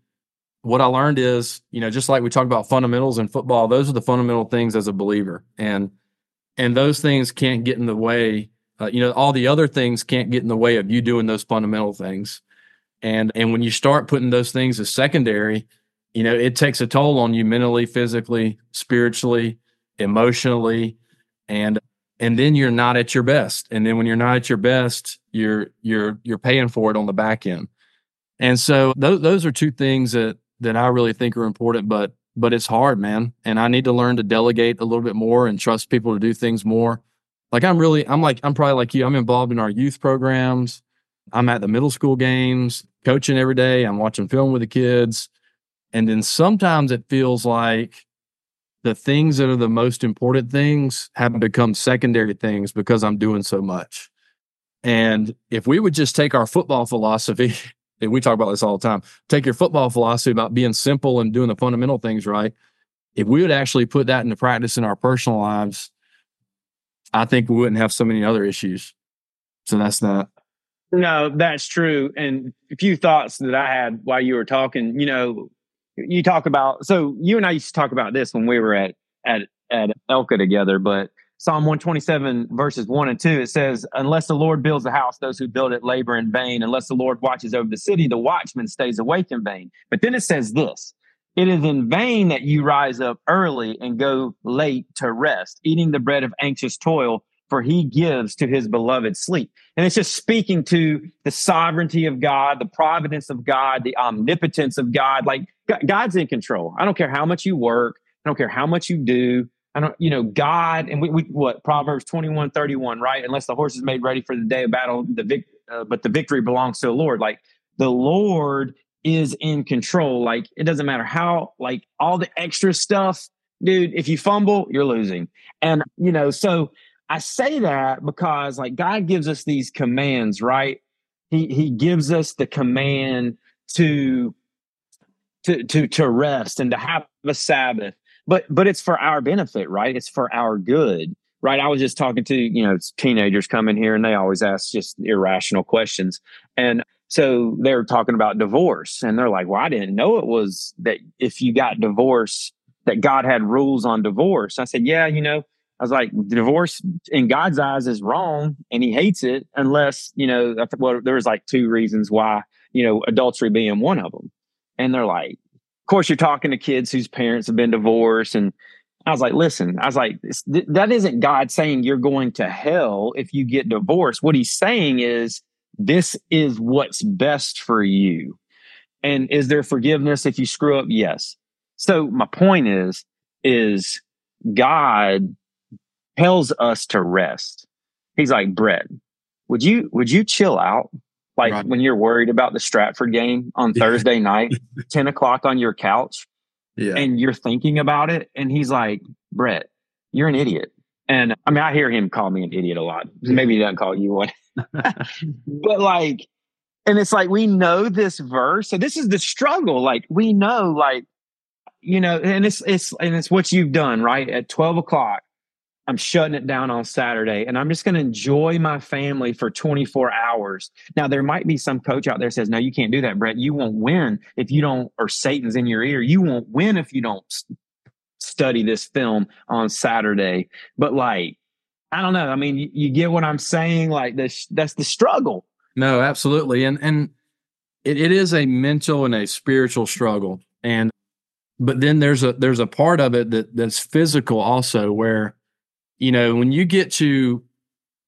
what I learned is, you know, just like we talked about fundamentals in football, those are the fundamental things as a believer. And and those things can't get in the way. Uh, you know, all the other things can't get in the way of you doing those fundamental things. And and when you start putting those things as secondary, you know, it takes a toll on you mentally, physically, spiritually, emotionally, and and then you're not at your best. And then when you're not at your best, you're you're you're paying for it on the back end. And so those those are two things that that I really think are important, but but it's hard, man. And I need to learn to delegate a little bit more and trust people to do things more. Like I'm really, I'm like, I'm probably like you. I'm involved in our youth programs. I'm at the middle school games, coaching every day. I'm watching film with the kids. And then sometimes it feels like the things that are the most important things have become secondary things because I'm doing so much. And if we would just take our football philosophy and we talk about this all the time. Take your football philosophy about being simple and doing the fundamental things right. If we would actually put that into practice in our personal lives, I think we wouldn't have so many other issues. So that's that. No, that's true. And a few thoughts that I had while you were talking, you know, you talk about so you and I used to talk about this when we were at at at ELCA together, but Psalm 127, verses 1 and 2, it says, Unless the Lord builds a house, those who build it labor in vain. Unless the Lord watches over the city, the watchman stays awake in vain. But then it says this It is in vain that you rise up early and go late to rest, eating the bread of anxious toil, for he gives to his beloved sleep. And it's just speaking to the sovereignty of God, the providence of God, the omnipotence of God. Like God's in control. I don't care how much you work, I don't care how much you do. I don't, you know, God, and we, we what Proverbs 21, 31, right? Unless the horse is made ready for the day of battle, the vic, uh, but the victory belongs to the Lord. Like the Lord is in control. Like it doesn't matter how, like all the extra stuff, dude, if you fumble, you're losing. And, you know, so I say that because like God gives us these commands, right? He, he gives us the command to, to, to, to rest and to have a Sabbath but but it's for our benefit, right? It's for our good, right? I was just talking to you know teenagers come in here and they always ask just irrational questions, and so they're talking about divorce, and they're like, "Well, I didn't know it was that if you got divorced, that God had rules on divorce." I said, "Yeah, you know." I was like, divorce in God's eyes is wrong, and He hates it unless you know. Well, there was like two reasons why you know adultery being one of them, and they're like, of course, you're talking to kids whose parents have been divorced. And I was like, listen, I was like, that isn't God saying you're going to hell if you get divorced. What he's saying is, this is what's best for you. And is there forgiveness if you screw up? Yes. So my point is, is God tells us to rest. He's like, Brett, would you, would you chill out? Like right. when you're worried about the Stratford game on. Thursday night, 10 o'clock on your couch, yeah. and you're thinking about it. And he's like, Brett, you're an idiot. And I mean, I hear him call me an idiot a lot. Maybe he doesn't call you one. but like, and it's like we know this verse. So this is the struggle. Like we know, like, you know, and it's it's and it's what you've done, right? At 12 o'clock, I'm shutting it down on Saturday and I'm just going to enjoy my family for 24 hours. Now, there might be some coach out there says, no, you can't do that, Brett. You won't win if you don't, or Satan's in your ear. You won't win if you don't study this film on Saturday. But like, I don't know. I mean, you, you get what I'm saying? Like this, that's the struggle. No, absolutely. And, and it, it is a mental and a spiritual struggle. And, but then there's a, there's a part of it that that's physical also where, you know, when you get to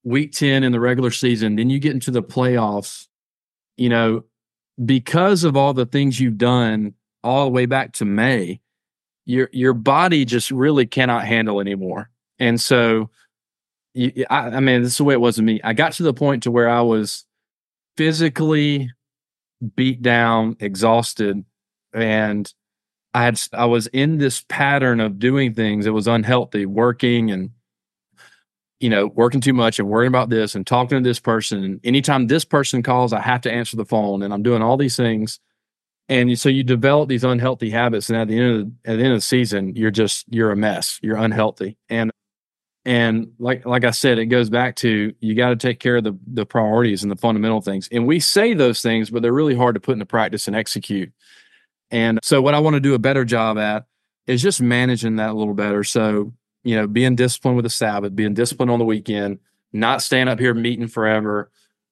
week 10 in the regular season, then you get into the playoffs, you know, because of all the things you've done all the way back to May, your your body just really cannot handle anymore. And so you, I, I mean, this is the way it was with me. I got to the point to where I was physically beat down, exhausted, and I had I was in this pattern of doing things that was unhealthy, working and you know, working too much and worrying about this and talking to this person. And anytime this person calls, I have to answer the phone and I'm doing all these things. And so you develop these unhealthy habits. And at the end of the, at the end of the season, you're just, you're a mess. You're unhealthy. And, and like, like I said, it goes back to you got to take care of the, the priorities and the fundamental things. And we say those things, but they're really hard to put into practice and execute. And so what I want to do a better job at is just managing that a little better. So you know, being disciplined with the Sabbath, being disciplined on the weekend, not staying up here meeting forever.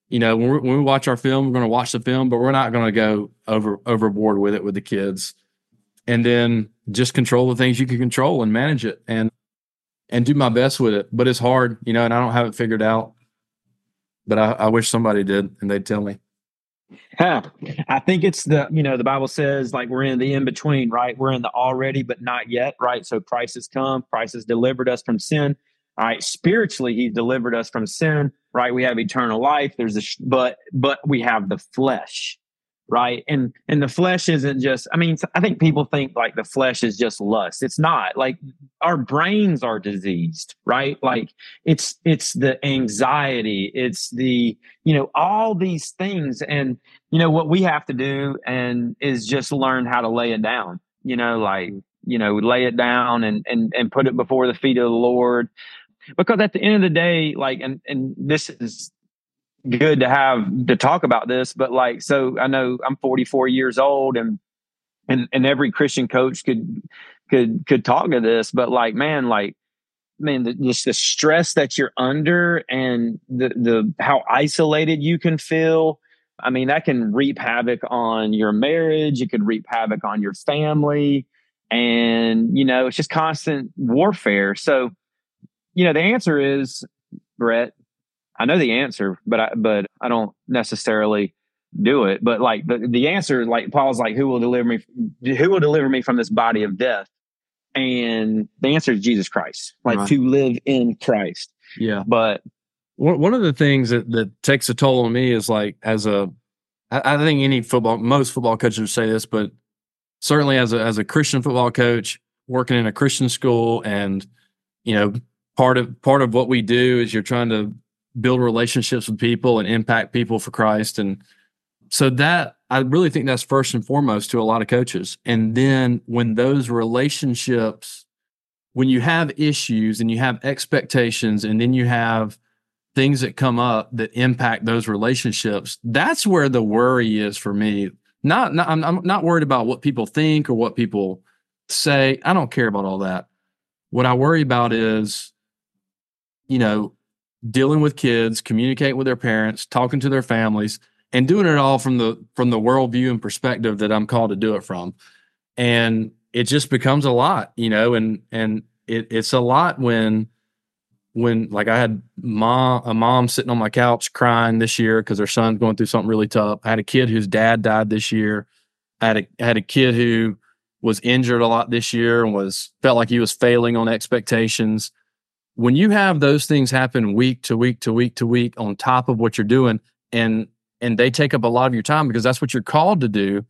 You know, when, when we watch our film, we're going to watch the film, but we're not going to go over overboard with it with the kids. And then just control the things you can control and manage it and and do my best with it. But it's hard, you know, and I don't have it figured out. But I, I wish somebody did and they'd tell me. Huh. I think it's the, you know, the Bible says like we're in the in between, right? We're in the already, but not yet, right? So Christ has come, Christ has delivered us from sin. All right. Spiritually, he delivered us from sin, right? We have eternal life. There's a, but, but we have the flesh, right? And and the flesh isn't just i mean i think people think like the flesh is just lust. It's not. Like our brains are diseased right? Like it's it's the anxiety. It's the you know all these things. And you know what we have to do and is just learn how to lay it down you know like you know lay it down and and and put it before the feet of the lord. Because at the end of the day like and and this is good to have to talk about this, but like, so I know I'm 44 years old and, and, and every Christian coach could, could, could talk to this, but like, man, like, man, the, just the stress that you're under and the, the, how isolated you can feel. I mean, that can reap havoc on your marriage. It could reap havoc on your family. And, you know, it's just constant warfare. So, you know, the answer is, Brett, I know the answer, but I but I don't necessarily do it. But like the, the answer, like Paul's like, who will deliver me? Who will deliver me from this body of death? And the answer is Jesus Christ. Like right. to live in Christ. Yeah. But one of the things that that takes a toll on me is like as a, I, I think any football, most football coaches would say this, but certainly as a as a Christian football coach working in a Christian school and you know part of part of what we do is you're trying to build relationships with people and impact people for Christ. And so that I really think that's first and foremost to a lot of coaches. And then when those relationships, when you have issues and you have expectations, and then you have things that come up that impact those relationships, that's where the worry is for me. Not, not I'm, I'm not worried about what people think or what people say. I don't care about all that. What I worry about is, you know, dealing with kids, communicating with their parents, talking to their families, and doing it all from the from the worldview and perspective that I'm called to do it from. And it just becomes a lot, you know, and and it, it's a lot when when like I had mom a mom sitting on my couch crying this year because her son's going through something really tough. I had a kid whose dad died this year. I had a had a kid who was injured a lot this year and was felt like he was failing on expectations when you have those things happen week to week to week to week on top of what you're doing and and they take up a lot of your time because that's what you're called to do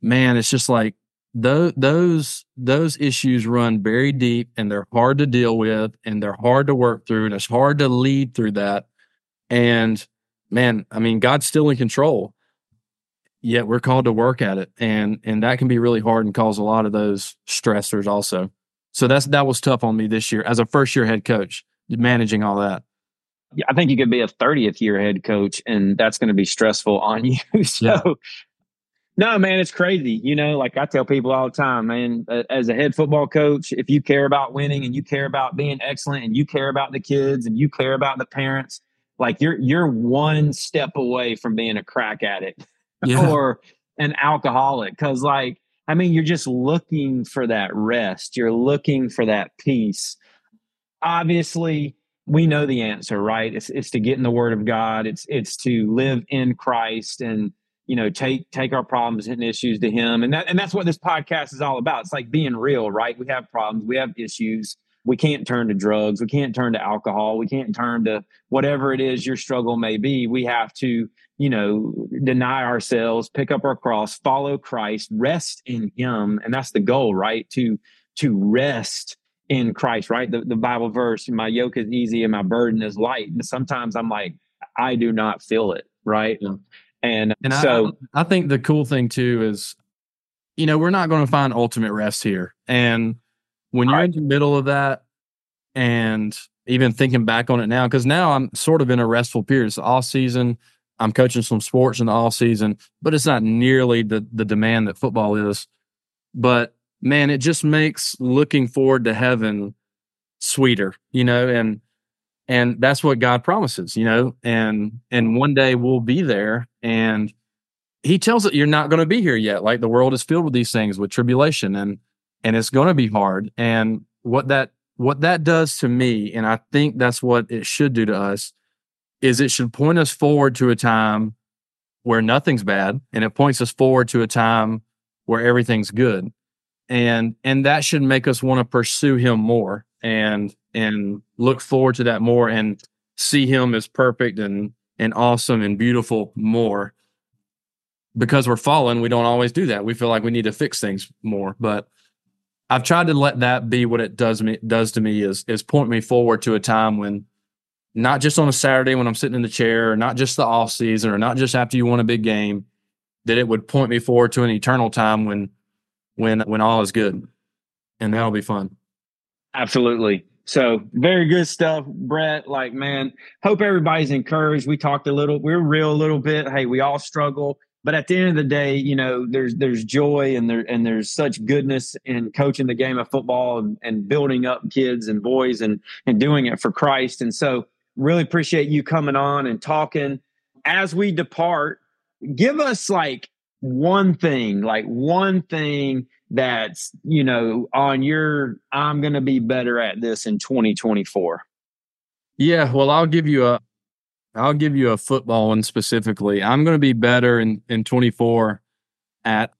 man it's just like those those those issues run very deep and they're hard to deal with and they're hard to work through and it's hard to lead through that. And man i mean god's still in control yet we're called to work at it. And and that can be really hard and cause a lot of those stressors also So that's that was tough on me this year as a first year head coach, managing all that. Yeah, I think you could be a 30th year head coach and that's going to be stressful on you. so yeah. No, man, it's crazy. You know, like I tell people all the time, man, as a head football coach, if you care about winning and you care about being excellent and you care about the kids and you care about the parents, like you're you're one step away from being a crack addict yeah. or an alcoholic cuz like I mean, you're just looking for that rest. You're looking for that peace. Obviously, we know the answer, right? It's it's to get in the word of God. It's it's to live in Christ and you know take take our problems and issues to him and that and that's what this podcast is all about it's like being real right we have problems we have issues we can't turn to drugs we can't turn to alcohol we can't turn to whatever it is your struggle may be we have to you know deny ourselves pick up our cross follow christ rest in him and that's the goal right to to rest in christ right the, the bible verse my yoke is easy and my burden is light and sometimes i'm like i do not feel it right yeah. And, and so I, I think the cool thing too is, you know, we're not going to find ultimate rest here. And when you're right. in the middle of that and even thinking back on it now, because now I'm sort of in a restful period. It's all season. I'm coaching some sports in the off season, but it's not nearly the the demand that football is. But man, it just makes looking forward to heaven sweeter, you know, and and that's what god promises you know and and one day we'll be there. And he tells it you're not going to be here yet. Like the world is filled with these things with tribulation and and it's going to be hard. And what that what that does to me and i think that's what it should do to us is it should point us forward to a time where nothing's bad and it points us forward to a time where everything's good. And and that should make us want to pursue him more and and look forward to that more and see him as perfect and and awesome and beautiful more. Because we're fallen we don't always do that. We feel like we need to fix things more but i've tried to let that be what it does me does to me is is point me forward to a time when not just on a saturday when i'm sitting in the chair or not just the off season or not just after you won a big game that it would point me forward to an eternal time when when when all is good and that'll be fun absolutely so very good stuff, Brett. Like, man, hope everybody's encouraged. We talked a little, we are real a little bit. Hey, we all struggle. But at the end of the day, you know, there's there's joy and there and there's such goodness in coaching the game of football and, and building up kids and boys and and doing it for Christ. And so really appreciate you coming on and talking. As we depart, give us like one thing, like one thing that's you know on your i'm going to be better at this in 2024 yeah well i'll give you a i'll give you a football one specifically. I'm going to be better in in 24 at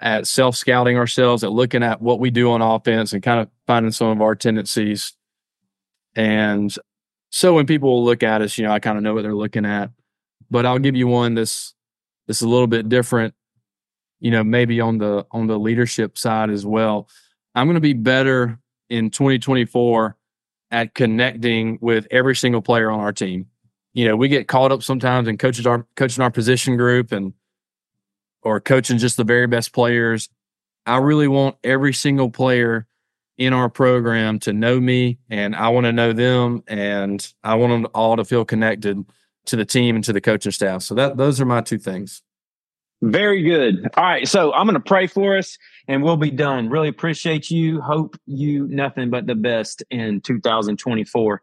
at self scouting ourselves at looking at what we do on offense and kind of finding some of our tendencies. And so when people look at us you know i kind of know what they're looking at but i'll give you one that's that's a little bit different you know, maybe on the on the leadership side as well. I'm going to be better in 2024 at connecting with every single player on our team. You know, we get caught up sometimes in coaches our coaching our position group and or coaching just the very best players. I really want every single player in our program to know me and I want to know them and I want them all to feel connected to the team and to the coaching staff. So that those are my two things. Very good. All right. So I'm going to pray for us and we'll be done. Really appreciate you. Hope you nothing but the best in 2024.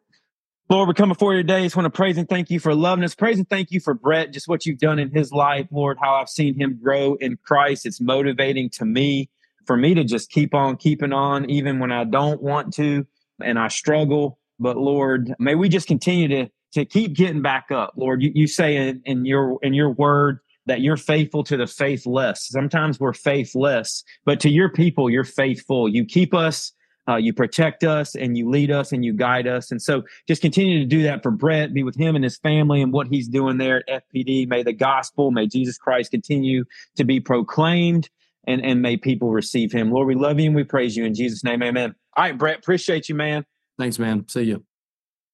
Lord, we're coming for you today. Just want to praise and thank you for loving us. Praise and thank you for Brett, just what you've done in his life, Lord, how I've seen him grow in Christ. It's motivating to me for me to just keep on keeping on, even when I don't want to and I struggle. But Lord, may we just continue to to keep getting back up. Lord, you, you say in, in your in your word that you're faithful to the faithless. Sometimes we're faithless, but to your people, you're faithful. You keep us, uh, you protect us, and you lead us and you guide us. And so just continue to do that for Brett, be with him and his family and what he's doing there at FPD. May the gospel, may Jesus Christ continue to be proclaimed and, and may people receive him. Lord, we love you and we praise you in Jesus' name. Amen. All right, Brett, appreciate you, man. Thanks, man. See you.